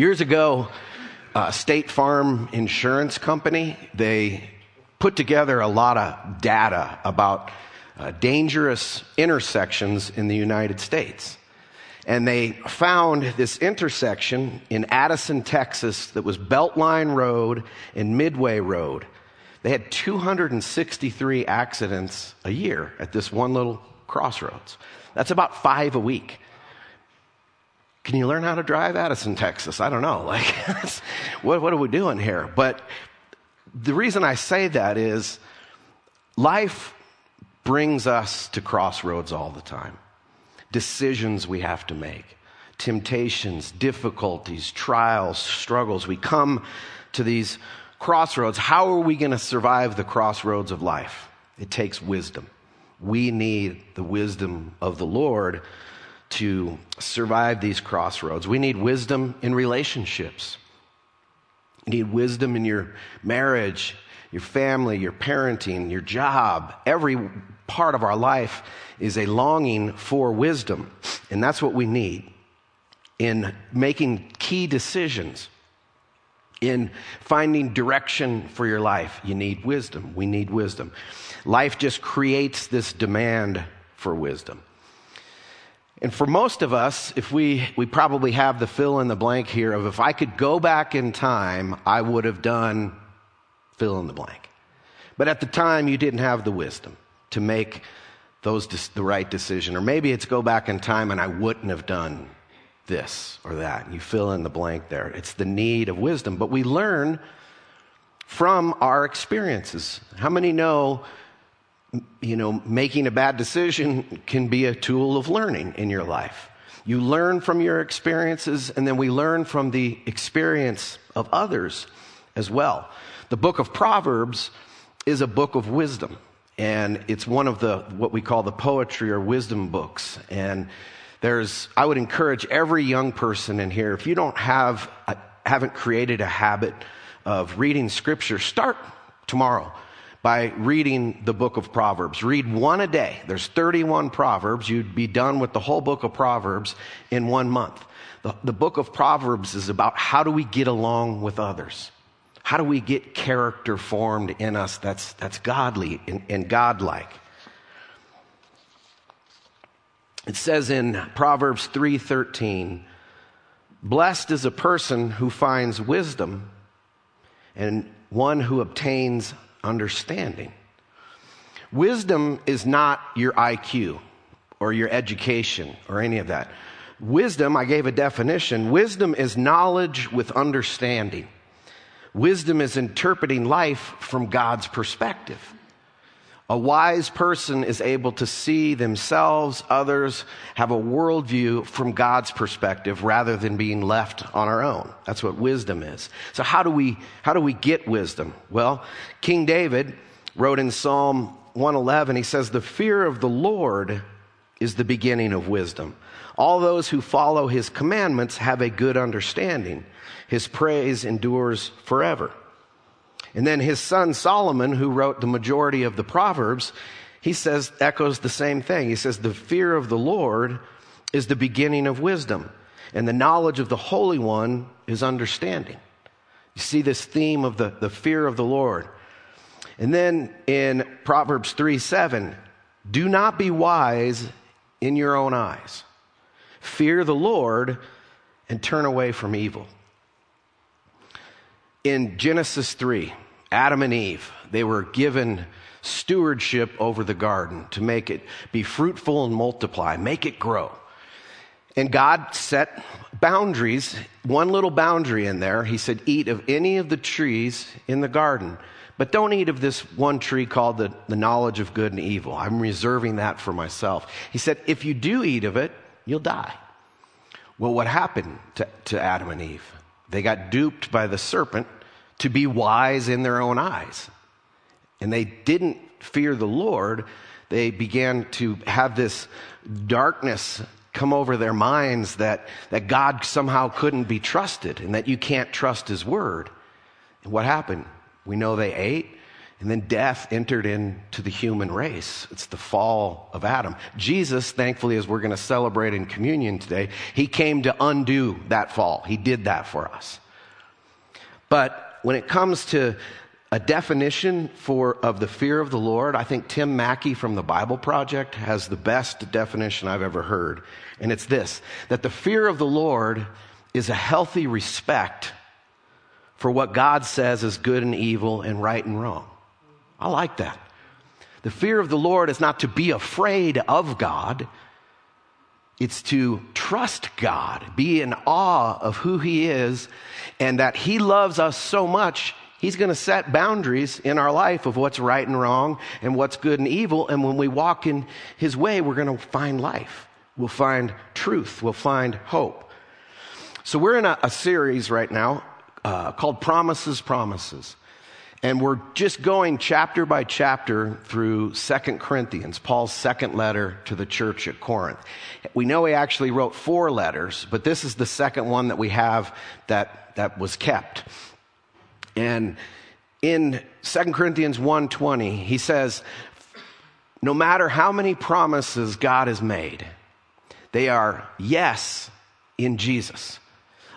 Years ago, uh, State Farm Insurance Company, they put together a lot of data about uh, dangerous intersections in the United States. And they found this intersection in Addison, Texas, that was Beltline Road and Midway Road. They had 263 accidents a year at this one little crossroads. That's about five a week. Can you learn how to drive Addison, Texas? I don't know. Like, what, what are we doing here? But the reason I say that is life brings us to crossroads all the time. Decisions we have to make, temptations, difficulties, trials, struggles. We come to these crossroads. How are we going to survive the crossroads of life? It takes wisdom. We need the wisdom of the Lord to survive these crossroads. We need wisdom in relationships. You need wisdom in your marriage, your family, your parenting, your job. Every part of our life is a longing for wisdom. And that's what we need in making key decisions, in finding direction for your life. You need wisdom. We need wisdom. Life just creates this demand for wisdom. And for most of us, if we, we probably have the fill in the blank here of if I could go back in time, I would have done fill in the blank. But at the time, you didn't have the wisdom to make those the right decision. Or maybe it's go back in time and I wouldn't have done this or that. You fill in the blank there. It's the need of wisdom. But we learn from our experiences. How many know you know, making a bad decision can be a tool of learning in your life. You learn from your experiences, and then we learn from the experience of others as well. The book of Proverbs is a book of wisdom, and it's one of the what we call the poetry or wisdom books. And there's, I would encourage every young person in here, if you don't have, uh, haven't created a habit of reading scripture, start tomorrow by reading the book of Proverbs. Read one a day. There's 31 Proverbs. You'd be done with the whole book of Proverbs in one month. The, the book of Proverbs is about how do we get along with others? How do we get character formed in us that's, that's godly and, and godlike? It says in Proverbs 3:13, "Blessed is a person who finds wisdom and one who obtains understanding. Wisdom is not your IQ or your education or any of that. Wisdom, I gave a definition. Wisdom is knowledge with understanding. Wisdom is interpreting life from God's perspective. A wise person is able to see themselves, others, have a worldview from God's perspective rather than being left on our own. That's what wisdom is. So how do we, how do we get wisdom? Well, King David wrote in Psalm 111, he says, the fear of the Lord is the beginning of wisdom. All those who follow his commandments have a good understanding. His praise endures forever. And then his son Solomon, who wrote the majority of the Proverbs, he says, echoes the same thing. He says, the fear of the Lord is the beginning of wisdom, and the knowledge of the Holy One is understanding. You see this theme of the, the fear of the Lord. And then in Proverbs 3 7, do not be wise in your own eyes. Fear the Lord and turn away from evil in Genesis 3, Adam and Eve, they were given stewardship over the garden to make it be fruitful and multiply, make it grow. And God set boundaries, one little boundary in there. He said, Eat of any of the trees in the garden, but don't eat of this one tree called the, the knowledge of good and evil. I'm reserving that for myself. He said, If you do eat of it, you'll die. Well, what happened to, to Adam and Eve? They got duped by the serpent to be wise in their own eyes. And they didn't fear the Lord. They began to have this darkness come over their minds that, that God somehow couldn't be trusted and that you can't trust his word. And what happened? We know they ate And then death entered into the human race. It's the fall of Adam. Jesus, thankfully, as we're going to celebrate in communion today, he came to undo that fall. He did that for us. But when it comes to a definition for of the fear of the Lord, I think Tim Mackie from the Bible Project has the best definition I've ever heard. And it's this that the fear of the Lord is a healthy respect for what God says is good and evil and right and wrong. I like that. The fear of the Lord is not to be afraid of God. It's to trust God, be in awe of who He is, and that He loves us so much, He's going to set boundaries in our life of what's right and wrong and what's good and evil. And when we walk in His way, we're going to find life. We'll find truth. We'll find hope. So we're in a, a series right now uh, called Promises, Promises. And we're just going chapter by chapter through Second Corinthians, Paul's second letter to the church at Corinth. We know he actually wrote four letters, but this is the second one that we have that, that was kept. And in Second Corinthians 1:20, he says, no matter how many promises God has made, they are yes in Jesus.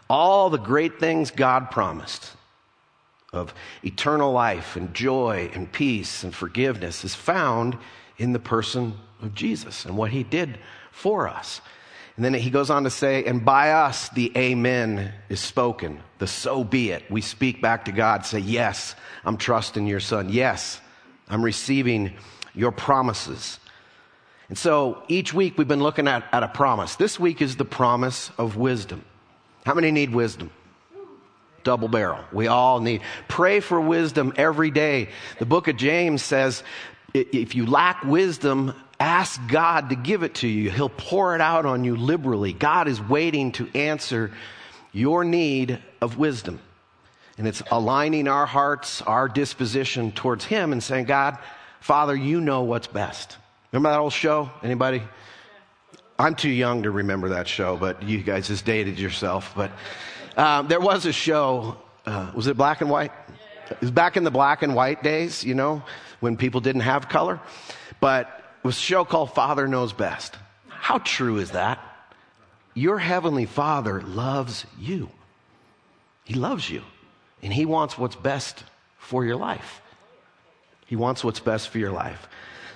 All the great things God promised, of eternal life and joy and peace and forgiveness is found in the person of Jesus and what he did for us. And then he goes on to say, and by us the amen is spoken, the so be it. We speak back to God, say, yes, I'm trusting your son. Yes, I'm receiving your promises. And so each week we've been looking at, at a promise. This week is the promise of wisdom. How many need wisdom? Double barrel. We all need. Pray for wisdom every day. The book of James says, if you lack wisdom, ask God to give it to you. He'll pour it out on you liberally. God is waiting to answer your need of wisdom. And it's aligning our hearts, our disposition towards Him and saying, God, Father, you know what's best. Remember that old show? Anybody? I'm too young to remember that show, but you guys just dated yourself. But um, there was a show, uh, was it black and white? It was back in the black and white days, you know, when people didn't have color. But it was a show called Father Knows Best. How true is that? Your heavenly Father loves you. He loves you. And He wants what's best for your life. He wants what's best for your life.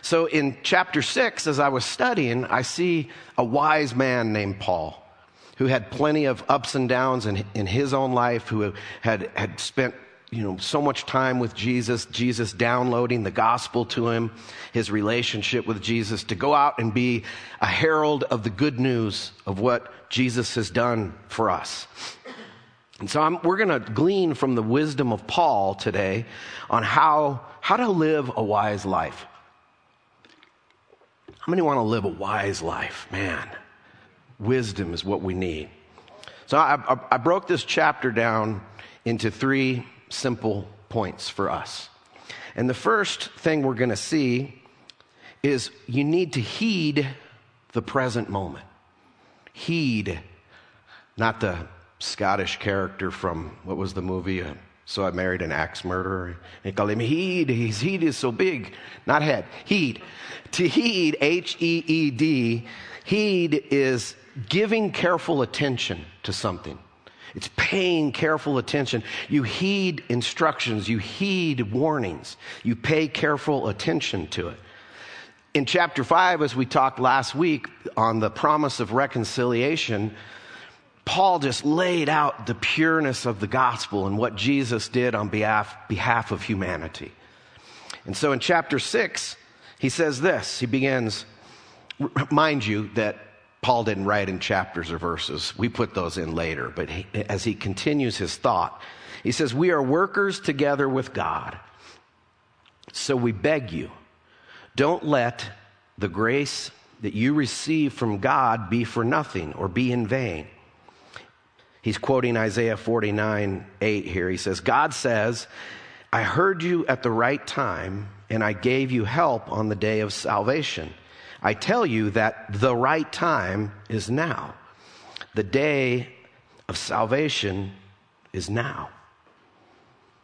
So in chapter six, as I was studying, I see a wise man named Paul who had plenty of ups and downs in, in his own life, who had, had spent you know, so much time with Jesus, Jesus downloading the gospel to him, his relationship with Jesus, to go out and be a herald of the good news of what Jesus has done for us. And so I'm, we're going to glean from the wisdom of Paul today on how, how to live a wise life. How many want to live a wise life? Man, Wisdom is what we need. So I, I, I broke this chapter down into three simple points for us. And the first thing we're going to see is you need to heed the present moment. Heed, not the Scottish character from what was the movie? Uh, so I married an axe murderer. They call him heed. His heed is so big. Not head. Heed. To heed, H E E D, heed is giving careful attention to something. It's paying careful attention. You heed instructions, you heed warnings, you pay careful attention to it. In chapter 5, as we talked last week on the promise of reconciliation, Paul just laid out the pureness of the gospel and what Jesus did on behalf, behalf of humanity. And so in chapter 6, he says this. He begins, mind you, that Paul didn't write in chapters or verses. We put those in later. But he, as he continues his thought, he says, We are workers together with God. So we beg you, don't let the grace that you receive from God be for nothing or be in vain. He's quoting Isaiah 49 8 here. He says, God says, I heard you at the right time, and I gave you help on the day of salvation. I tell you that the right time is now. The day of salvation is now.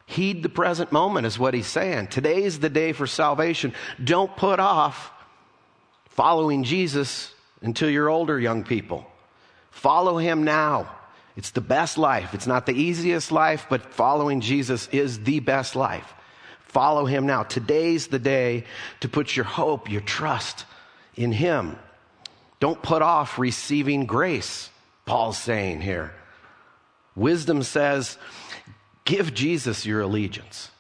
Heed the present moment, is what he's saying. Today is the day for salvation. Don't put off following Jesus until you're older, young people. Follow him now. It's the best life. It's not the easiest life, but following Jesus is the best life. Follow him now. Today's the day to put your hope, your trust in him. Don't put off receiving grace, Paul's saying here. Wisdom says, give Jesus your allegiance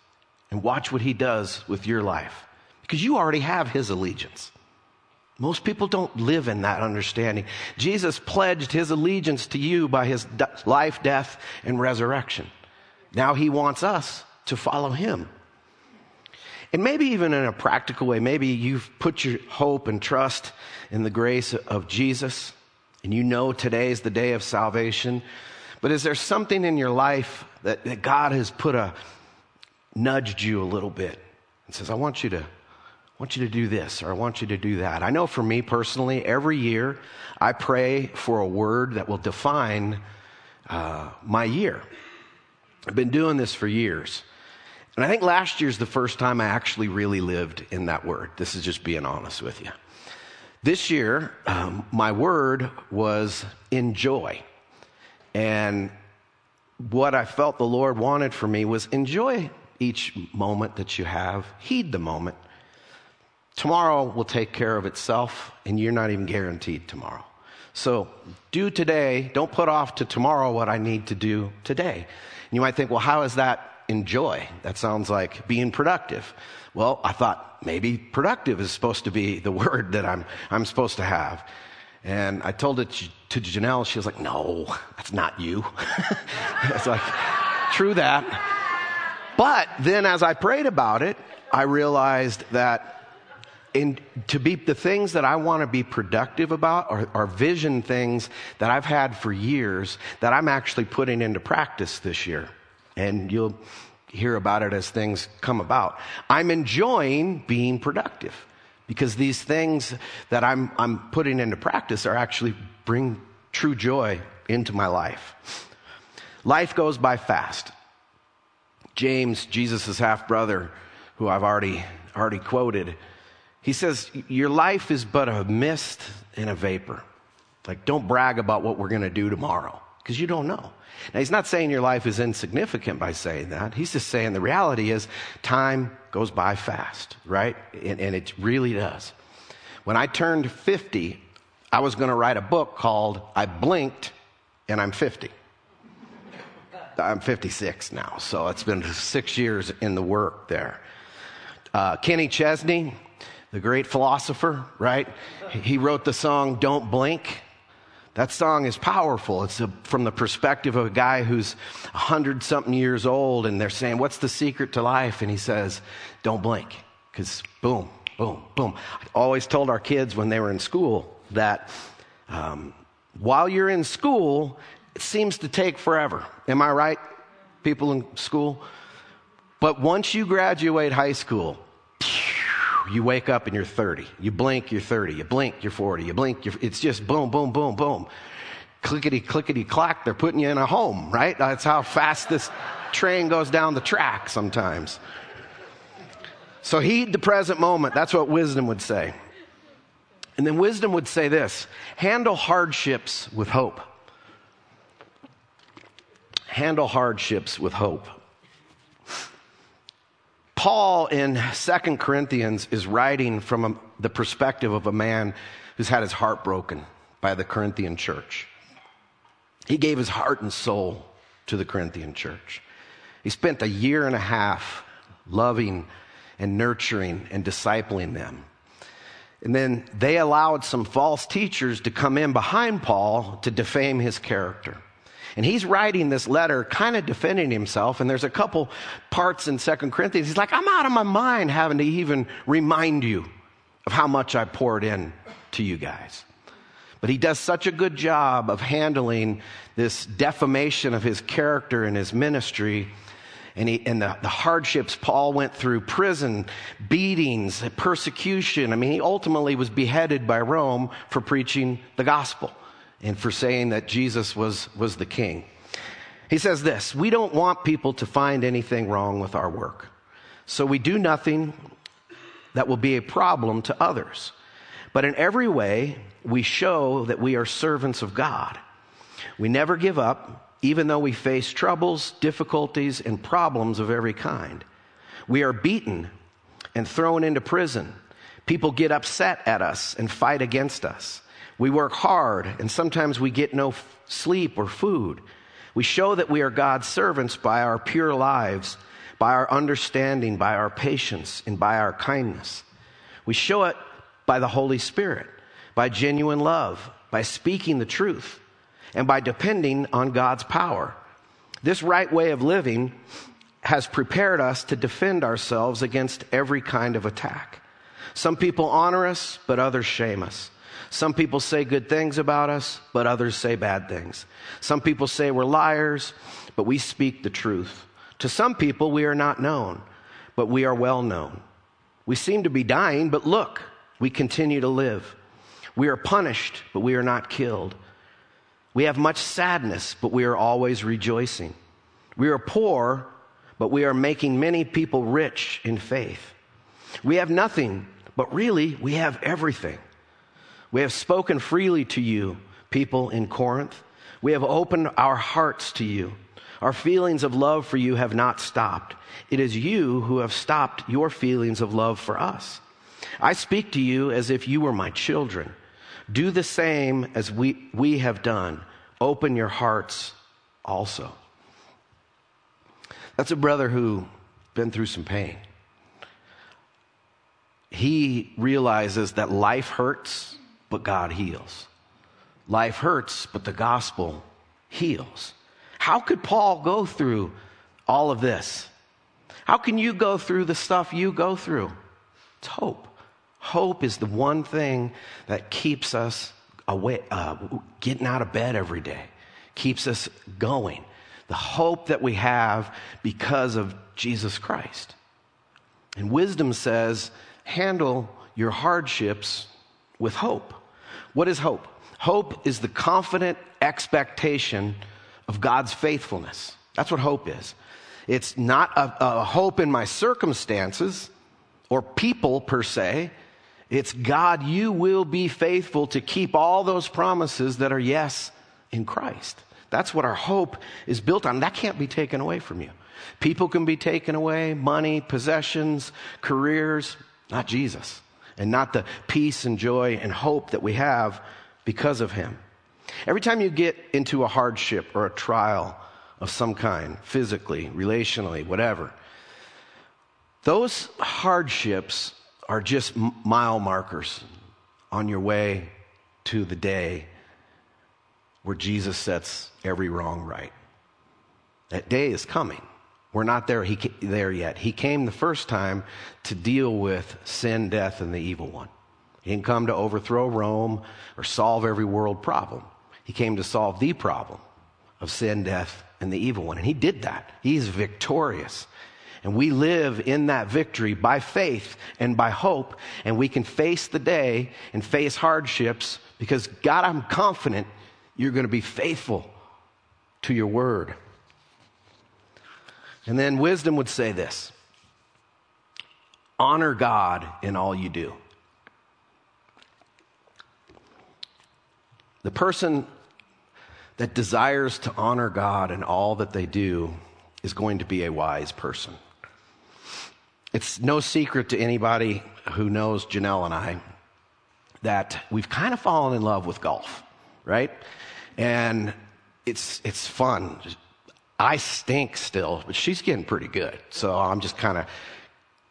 and watch what he does with your life because you already have his allegiance. Most people don't live in that understanding. Jesus pledged his allegiance to you by his life, death, and resurrection. Now he wants us to follow him. And maybe even in a practical way, maybe you've put your hope and trust in the grace of Jesus, and you know today is the day of salvation. But is there something in your life that, that God has put a nudged you a little bit and says, I want you to I want you to do this or I want you to do that. I know for me personally, every year I pray for a word that will define uh, my year. I've been doing this for years. And I think last year's the first time I actually really lived in that word. This is just being honest with you. This year, um, my word was enjoy. And what I felt the Lord wanted for me was enjoy each moment that you have, heed the moment. Tomorrow will take care of itself, and you're not even guaranteed tomorrow. So do today, don't put off to tomorrow what I need to do today. And you might think, well, how is that enjoy? That sounds like being productive. Well, I thought maybe productive is supposed to be the word that I'm, I'm supposed to have. And I told it to Janelle. She was like, no, that's not you. it's like, true that. But then as I prayed about it, I realized that in, to be the things that I want to be productive about are, are vision things that I've had for years that I'm actually putting into practice this year. And you'll hear about it as things come about. I'm enjoying being productive because these things that I'm, I'm putting into practice are actually bring true joy into my life. Life goes by fast. James, Jesus' half brother, who I've already, already quoted, he says, Your life is but a mist and a vapor. Like, don't brag about what we're going to do tomorrow because you don't know. Now, he's not saying your life is insignificant by saying that. He's just saying the reality is time goes by fast, right? And, and it really does. When I turned 50, I was going to write a book called I Blinked and I'm 50. I'm 56 now, so it's been six years in the work there. Uh, Kenny Chesney, the great philosopher, right? He wrote the song Don't Blink. That song is powerful. It's a, from the perspective of a guy who's a hundred something years old, and they're saying, What's the secret to life? And he says, Don't blink. Because boom, boom, boom. I always told our kids when they were in school that um, while you're in school, it seems to take forever. Am I right, people in school? But once you graduate high school, you wake up and you're 30. You blink, you're 30. You blink, you're 40. You blink, you're, it's just boom, boom, boom, boom. Clickety, clickety, clack. They're putting you in a home, right? That's how fast this train goes down the track sometimes. So heed the present moment. That's what wisdom would say. And then wisdom would say this handle hardships with hope. Handle hardships with hope. Paul in Second Corinthians is writing from a, the perspective of a man who's had his heart broken by the Corinthian church. He gave his heart and soul to the Corinthian church. He spent a year and a half loving and nurturing and discipling them. And then they allowed some false teachers to come in behind Paul to defame his character. And he's writing this letter kind of defending himself. And there's a couple parts in Second Corinthians. He's like, I'm out of my mind having to even remind you of how much I poured in to you guys. But he does such a good job of handling this defamation of his character and his ministry and, he, and the, the, hardships Paul went through prison, beatings, persecution. I mean, he ultimately was beheaded by Rome for preaching the gospel and for saying that Jesus was, was the king. He says this We don't want people to find anything wrong with our work. So we do nothing that will be a problem to others. But in every way, we show that we are servants of God. We never give up, even though we face troubles, difficulties, and problems of every kind. We are beaten and thrown into prison. People get upset at us and fight against us. We work hard, and sometimes we get no f- sleep or food. We show that we are God's servants by our pure lives, by our understanding, by our patience, and by our kindness. We show it by the Holy Spirit, by genuine love, by speaking the truth, and by depending on God's power. This right way of living has prepared us to defend ourselves against every kind of attack. Some people honor us, but others shame us. Some people say good things about us, but others say bad things. Some people say we're liars, but we speak the truth. To some people, we are not known, but we are well known. We seem to be dying, but look, we continue to live. We are punished, but we are not killed. We have much sadness, but we are always rejoicing. We are poor, but we are making many people rich in faith. We have nothing, but really we have everything. We have spoken freely to you, people in Corinth. We have opened our hearts to you. Our feelings of love for you have not stopped. It is you who have stopped your feelings of love for us. I speak to you as if you were my children. Do the same as we, we have done. Open your hearts also. That's a brother who been through some pain. He realizes that life hurts, but God heals. Life hurts, but the gospel heals. How could Paul go through all of this? How can you go through the stuff you go through? It's hope. Hope is the one thing that keeps us away, uh, getting out of bed every day, keeps us going. The hope that we have because of Jesus Christ. And wisdom says, handle your hardships with hope. What is hope? Hope is the confident expectation of God's faithfulness. That's what hope is. It's not a, a hope in my circumstances or people per se. It's God, you will be faithful to keep all those promises that are yes in Christ. That's what our hope is built on. That can't be taken away from you. People can be taken away, money, possessions, careers, not Jesus, and not the peace and joy and hope that we have because of Him. Every time you get into a hardship or a trial of some kind, physically, relationally, whatever, those hardships are just mile markers on your way to the day where Jesus sets every wrong right. That day is coming. We're not there, he, there yet. He came the first time to deal with sin, death, and the evil one. He didn't come to overthrow Rome or solve every world problem. He came to solve the problem of sin, death, and the evil one. And he did that. He's victorious. And we live in that victory by faith and by hope. And we can face the day and face hardships because, God, I'm confident you're going to be faithful to your word. And then wisdom would say this honor God in all you do. The person that desires to honor God in all that they do is going to be a wise person. It's no secret to anybody who knows Janelle and I that we've kind of fallen in love with golf, right? And it's, it's fun. I stink still, but she's getting pretty good. So I'm just kind of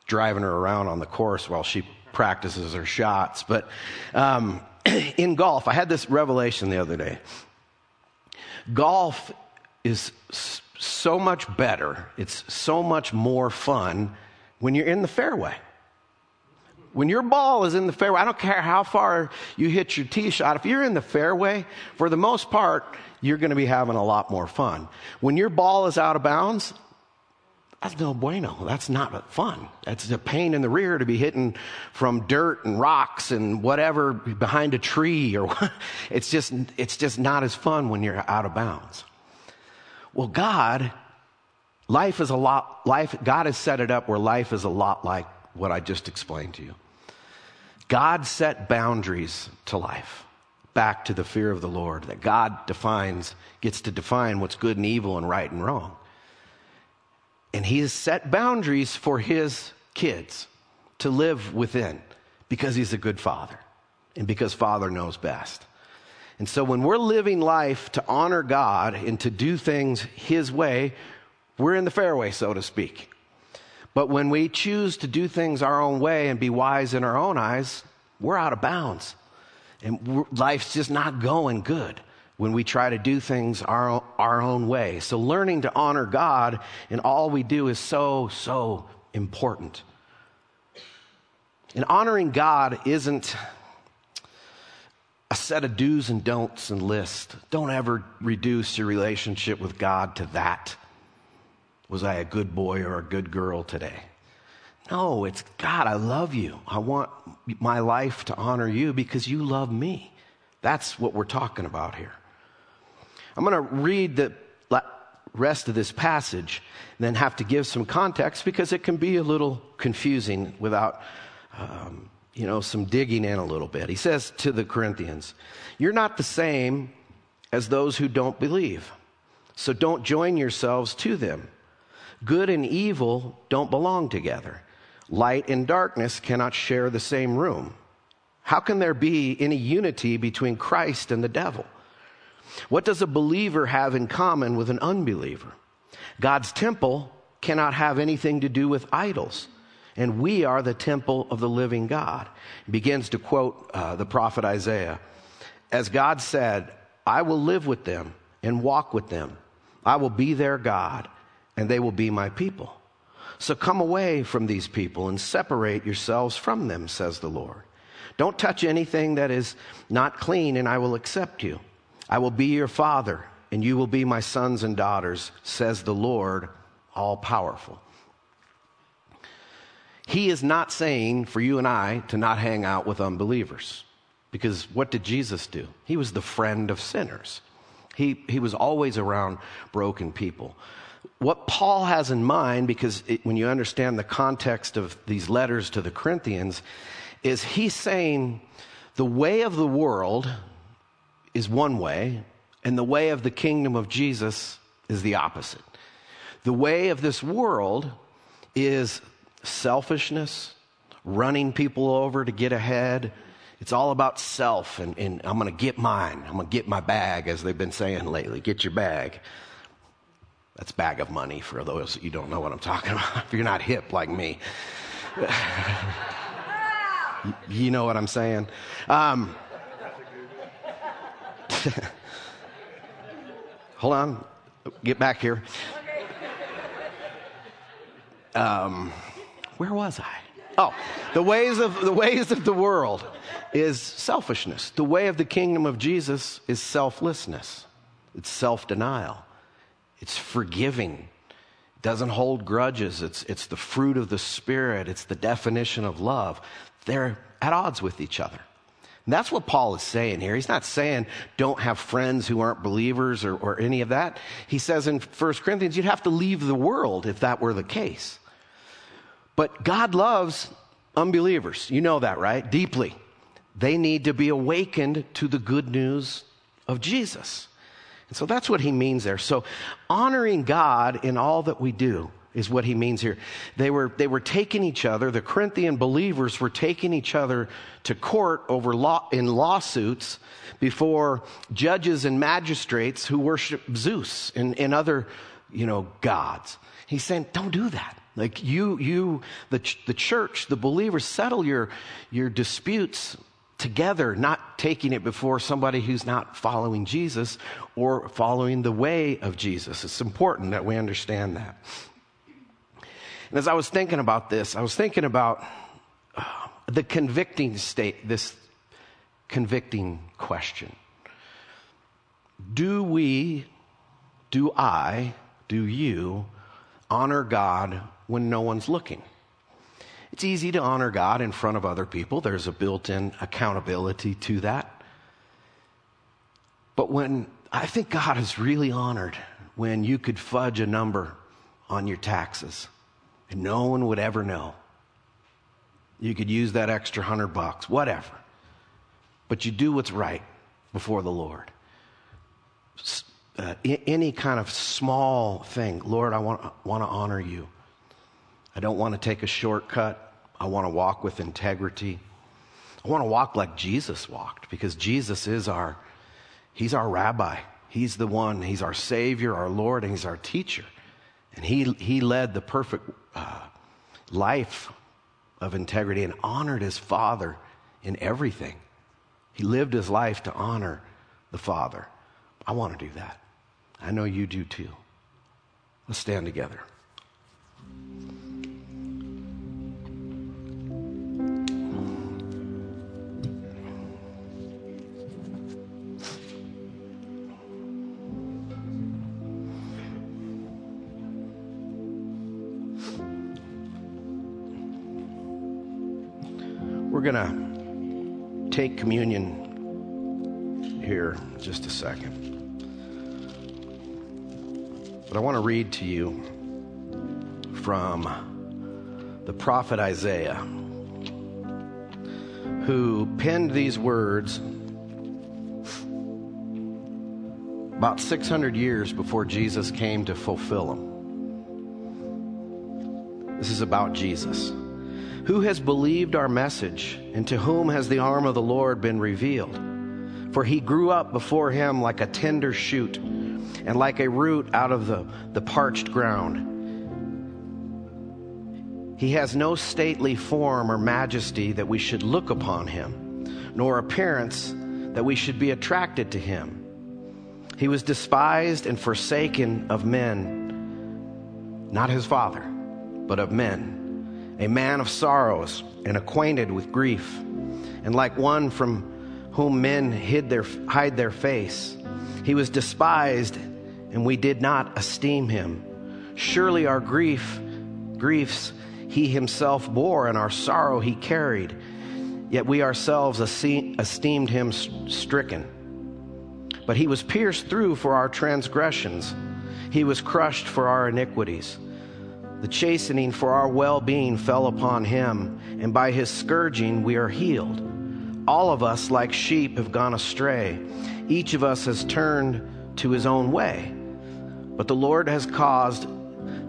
driving her around on the course while she practices her shots. But um, in golf, I had this revelation the other day. Golf is so much better, it's so much more fun when you're in the fairway. When your ball is in the fairway, I don't care how far you hit your tee shot, if you're in the fairway, for the most part, you're going to be having a lot more fun. When your ball is out of bounds, that's no bueno. That's not fun. That's a pain in the rear to be hitting from dirt and rocks and whatever behind a tree or it's just it's just not as fun when you're out of bounds. Well, God, life is a lot, life, God has set it up where life is a lot like what I just explained to you. God set boundaries to life, back to the fear of the Lord, that God defines, gets to define what's good and evil and right and wrong. And He has set boundaries for His kids to live within because He's a good Father and because Father knows best. And so when we're living life to honor God and to do things His way, we're in the fairway, so to speak. But when we choose to do things our own way and be wise in our own eyes, we're out of bounds. And life's just not going good when we try to do things our, our own way. So learning to honor God in all we do is so, so important. And honoring God isn't a set of do's and don'ts and lists. Don't ever reduce your relationship with God to that. Was I a good boy or a good girl today? No, it's God, I love you. I want my life to honor you because you love me. That's what we're talking about here. I'm going to read the rest of this passage then have to give some context because it can be a little confusing without, um, you know, some digging in a little bit. He says to the Corinthians, You're not the same as those who don't believe, so don't join yourselves to them. Good and evil don't belong together. Light and darkness cannot share the same room. How can there be any unity between Christ and the devil? What does a believer have in common with an unbeliever? God's temple cannot have anything to do with idols. And we are the temple of the living God. He begins to quote uh, the prophet Isaiah. As God said, I will live with them and walk with them. I will be their God and they will be my people. So come away from these people and separate yourselves from them, says the Lord. Don't touch anything that is not clean, and I will accept you. I will be your father, and you will be my sons and daughters, says the Lord, all powerful. He is not saying for you and I to not hang out with unbelievers. Because what did Jesus do? He was the friend of sinners. He, he was always around broken people what Paul has in mind, because it, when you understand the context of these letters to the Corinthians, is he's saying the way of the world is one way, and the way of the kingdom of Jesus is the opposite. The way of this world is selfishness, running people over to get ahead. It's all about self, and, and I'm going to get mine. I'm going to get my bag, as they've been saying lately. Get your bag. That's bag of money for those you don't know what I'm talking about. If you're not hip like me, you know what I'm saying. Um, hold on, get back here. Um, where was I? Oh, the ways of the ways of the world is selfishness. The way of the kingdom of Jesus is selflessness. It's self-denial. It's forgiving. It doesn't hold grudges. It's, it's the fruit of the Spirit. It's the definition of love. They're at odds with each other. And that's what Paul is saying here. He's not saying don't have friends who aren't believers or, or any of that. He says in 1 Corinthians, you'd have to leave the world if that were the case. But God loves unbelievers. You know that, right? Deeply. They need to be awakened to the good news of Jesus. And so that's what he means there. So honoring God in all that we do is what he means here. They were, they were taking each other, the Corinthian believers were taking each other to court over law, in lawsuits before judges and magistrates who worship Zeus and, and other, you know, gods. He's saying, don't do that. Like you, you, the, the church, the believers settle your, your disputes together, not taking it before somebody who's not following Jesus or following the way of Jesus. It's important that we understand that. And as I was thinking about this, I was thinking about uh, the convicting state, this convicting question. Do we, do I, do you honor God when no one's looking? It's easy to honor God in front of other people. There's a built in accountability to that. But when I think God is really honored when you could fudge a number on your taxes and no one would ever know. You could use that extra hundred bucks, whatever. But you do what's right before the Lord. Uh, any kind of small thing, Lord, I want, want to honor you. I don't want to take a shortcut. I want to walk with integrity. I want to walk like Jesus walked because Jesus is our, he's our rabbi. He's the one, he's our savior, our Lord, and he's our teacher. And he, he led the perfect uh, life of integrity and honored his father in everything. He lived his life to honor the father. I want to do that. I know you do too. Let's stand together. We're going to take communion here just a second. But I want to read to you from the prophet Isaiah, who penned these words about 600 years before Jesus came to fulfill them. This is about Jesus. Who has believed our message, and to whom has the arm of the Lord been revealed? For he grew up before him like a tender shoot, and like a root out of the, the parched ground. He has no stately form or majesty that we should look upon him, nor appearance that we should be attracted to him. He was despised and forsaken of men, not his father, but of men a man of sorrows and acquainted with grief, and like one from whom men hid their, hide their face. He was despised, and we did not esteem him. Surely our grief, griefs he himself bore, and our sorrow he carried. Yet we ourselves esteemed him stricken. But he was pierced through for our transgressions, he was crushed for our iniquities. The chastening for our well being fell upon him, and by his scourging we are healed. All of us, like sheep, have gone astray. Each of us has turned to his own way. But the Lord has caused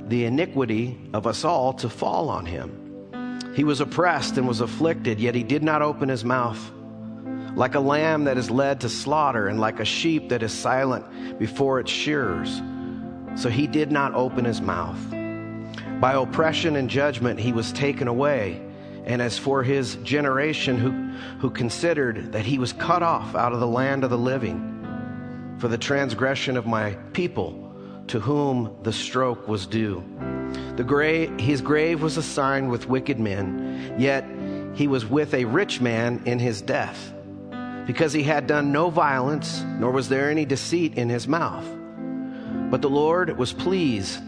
the iniquity of us all to fall on him. He was oppressed and was afflicted, yet he did not open his mouth. Like a lamb that is led to slaughter, and like a sheep that is silent before its shearers. So he did not open his mouth. By oppression and judgment he was taken away. And as for his generation who, who considered that he was cut off out of the land of the living for the transgression of my people to whom the stroke was due. The his grave was assigned with wicked men, yet he was with a rich man in his death, because he had done no violence, nor was there any deceit in his mouth. But the Lord was pleased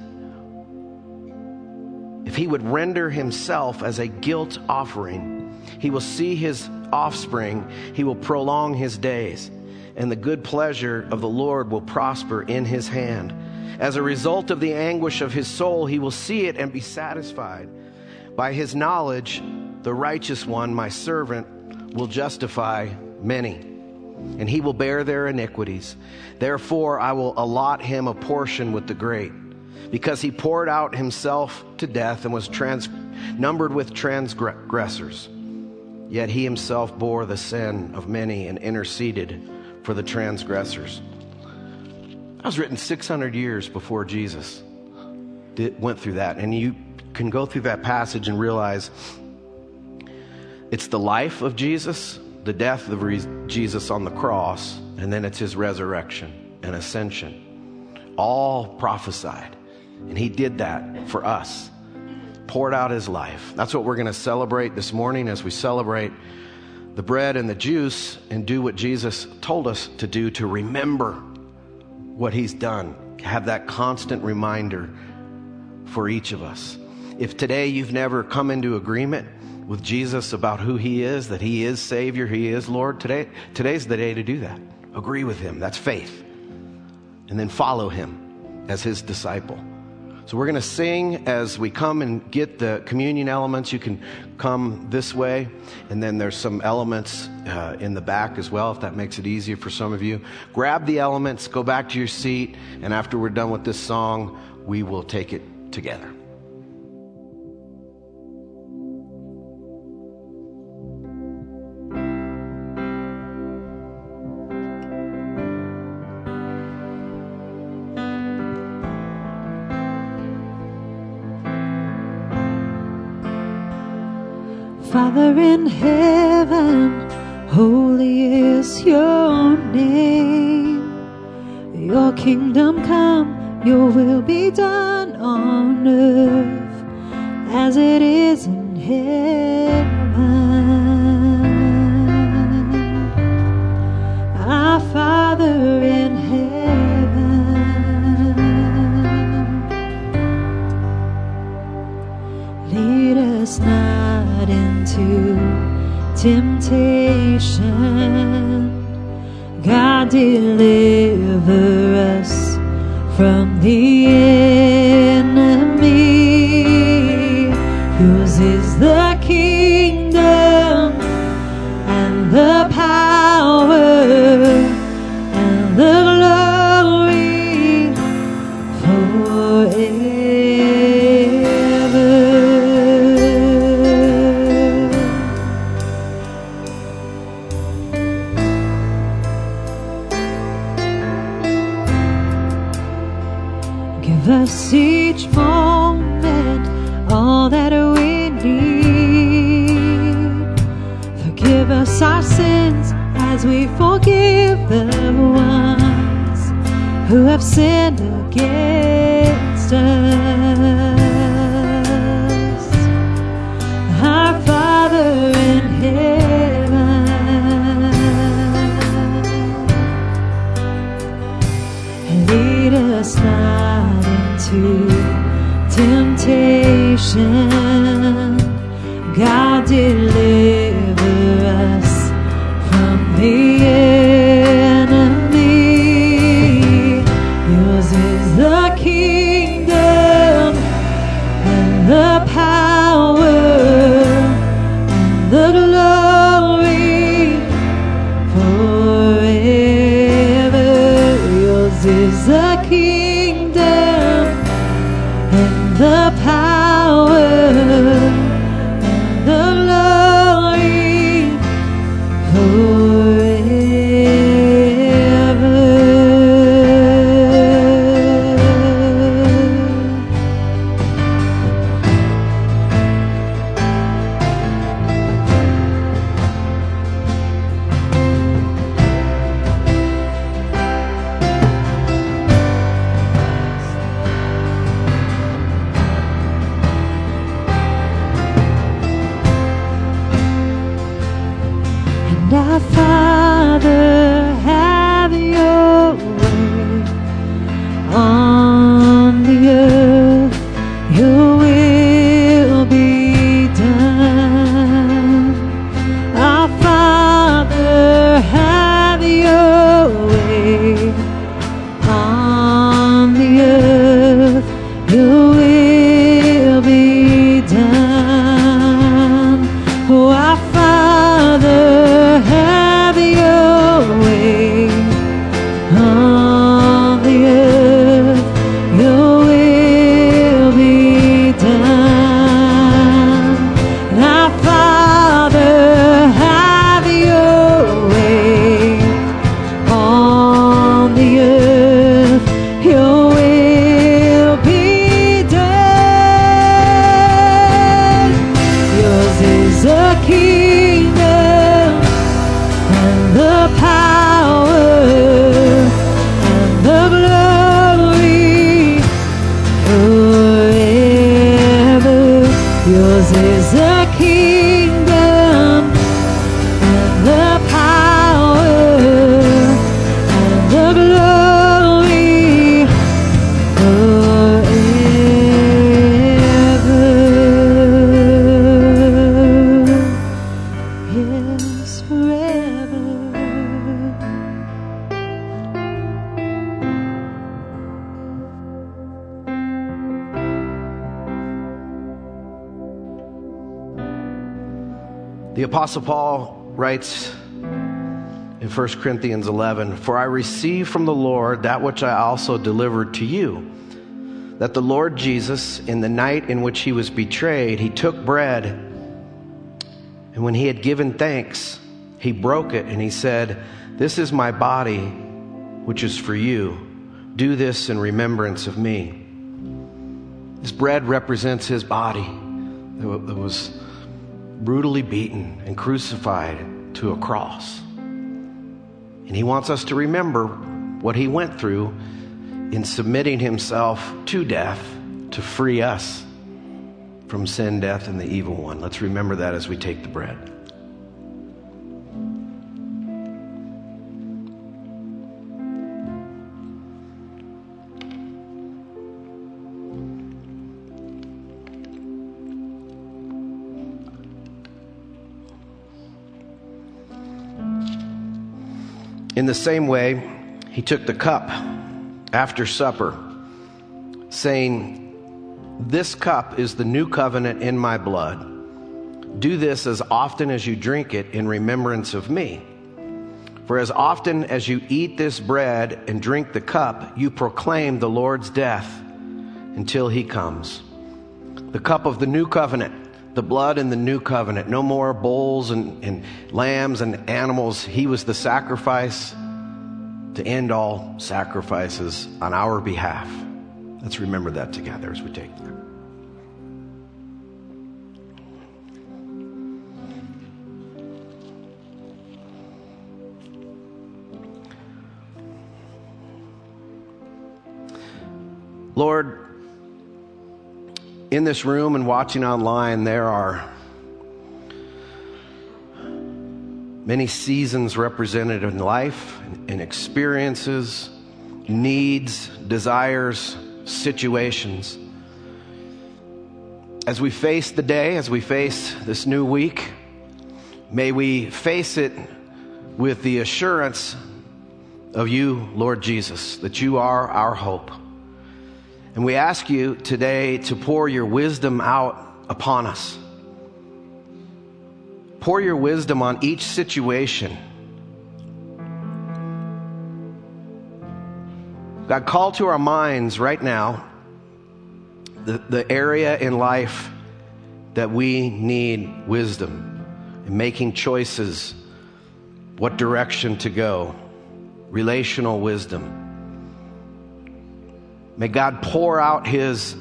if he would render himself as a guilt offering, he will see his offspring, he will prolong his days, and the good pleasure of the Lord will prosper in his hand. As a result of the anguish of his soul, he will see it and be satisfied. By his knowledge, the righteous one, my servant, will justify many, and he will bear their iniquities. Therefore, I will allot him a portion with the great because he poured out himself to death and was trans- numbered with transgressors. Yet he himself bore the sin of many and interceded for the transgressors. That was written 600 years before Jesus did, went through that. And you can go through that passage and realize it's the life of Jesus, the death of Jesus on the cross, and then it's his resurrection and ascension. All prophesied. And he did that for us, poured out his life. That's what we're going to celebrate this morning as we celebrate the bread and the juice and do what Jesus told us to do to remember what he's done. Have that constant reminder for each of us. If today you've never come into agreement with Jesus about who he is, that he is Savior, he is Lord, today, today's the day to do that. Agree with him. That's faith. And then follow him as his disciple. So we're going to sing as we come and get the communion elements. You can come this way, and then there's some elements uh, in the back as well, if that makes it easier for some of you. Grab the elements, go back to your seat, and after we're done with this song, we will take it together. heaven, holy is your name. Your kingdom come, your will be done on earth as it is in heaven. God Apostle Paul writes in 1 Corinthians 11 For I received from the Lord that which I also delivered to you, that the Lord Jesus, in the night in which he was betrayed, he took bread, and when he had given thanks, he broke it, and he said, This is my body, which is for you. Do this in remembrance of me. This bread represents his body that was brutally beaten and crucified to a cross. And he wants us to remember what he went through in submitting himself to death to free us from sin, death, and the evil one. Let's remember that as we take the bread. In the same way, he took the cup after supper, saying, This cup is the new covenant in my blood. Do this as often as you drink it in remembrance of me. For as often as you eat this bread and drink the cup, you proclaim the Lord's death until he comes. The cup of the new covenant the blood in the new covenant. No more bulls and, and lambs and animals. He was the sacrifice to end all sacrifices on our behalf. Let's remember that together as we take them. Lord, in this room and watching online, there are many seasons represented in life and experiences, needs, desires, situations. As we face the day, as we face this new week, may we face it with the assurance of you, Lord Jesus, that you are our hope and we ask you today to pour your wisdom out upon us. Pour your wisdom on each situation. God, call to our minds right now the, the area in life that we need wisdom in making choices, what direction to go, relational wisdom May God pour out His,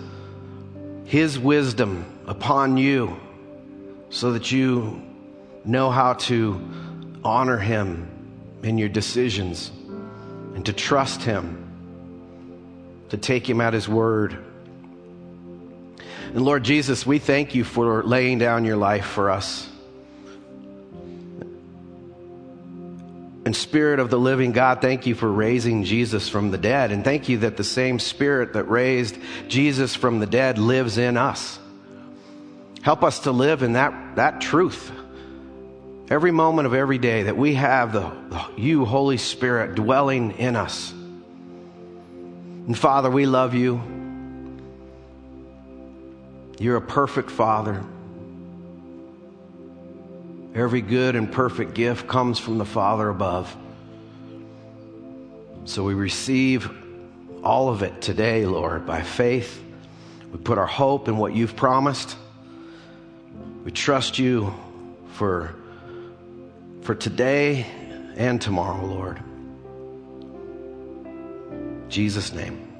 His wisdom upon you so that you know how to honor Him in your decisions and to trust Him, to take Him at His word. And Lord Jesus, we thank you for laying down your life for us. And Spirit of the living God, thank you for raising Jesus from the dead. And thank you that the same Spirit that raised Jesus from the dead lives in us. Help us to live in that, that truth every moment of every day that we have the, you, Holy Spirit, dwelling in us. And Father, we love you. You're a perfect Father. Every good and perfect gift comes from the Father above. So we receive all of it today, Lord, by faith. We put our hope in what you've promised. We trust you for, for today and tomorrow, Lord. In Jesus' name,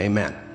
amen.